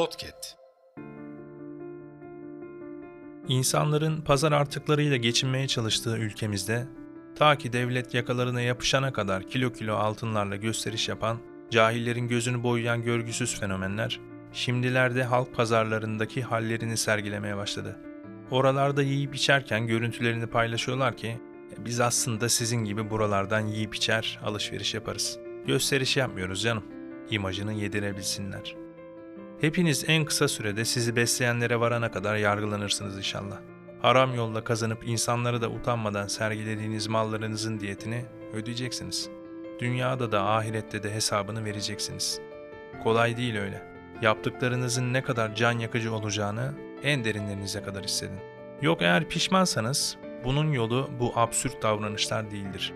Podcast. İnsanların pazar artıklarıyla geçinmeye çalıştığı ülkemizde, ta ki devlet yakalarına yapışana kadar kilo kilo altınlarla gösteriş yapan, cahillerin gözünü boyayan görgüsüz fenomenler, şimdilerde halk pazarlarındaki hallerini sergilemeye başladı. Oralarda yiyip içerken görüntülerini paylaşıyorlar ki, "E, biz aslında sizin gibi buralardan yiyip içer, alışveriş yaparız. Gösteriş yapmıyoruz canım. İmajını yedirebilsinler. Hepiniz en kısa sürede sizi besleyenlere varana kadar yargılanırsınız inşallah. Haram yolla kazanıp insanları da utanmadan sergilediğiniz mallarınızın diyetini ödeyeceksiniz. Dünyada da ahirette de hesabını vereceksiniz. Kolay değil öyle. Yaptıklarınızın ne kadar can yakıcı olacağını en derinlerinize kadar hissedin. Yok eğer pişmansanız bunun yolu bu absürt davranışlar değildir.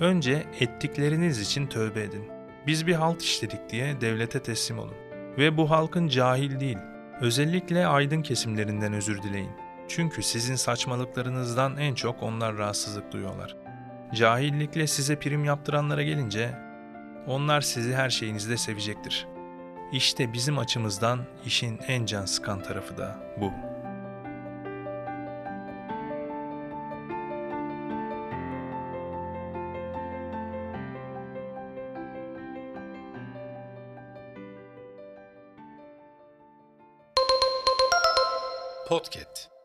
Önce ettikleriniz için tövbe edin. Biz bir halt işledik diye devlete teslim olun. Ve bu halkın cahil değil, özellikle aydın kesimlerinden özür dileyin. Çünkü sizin saçmalıklarınızdan en çok onlar rahatsızlık duyuyorlar. Cahillikle size prim yaptıranlara gelince, onlar sizi her şeyinizde sevecektir. İşte bizim açımızdan işin en can sıkan tarafı da bu. Podcast.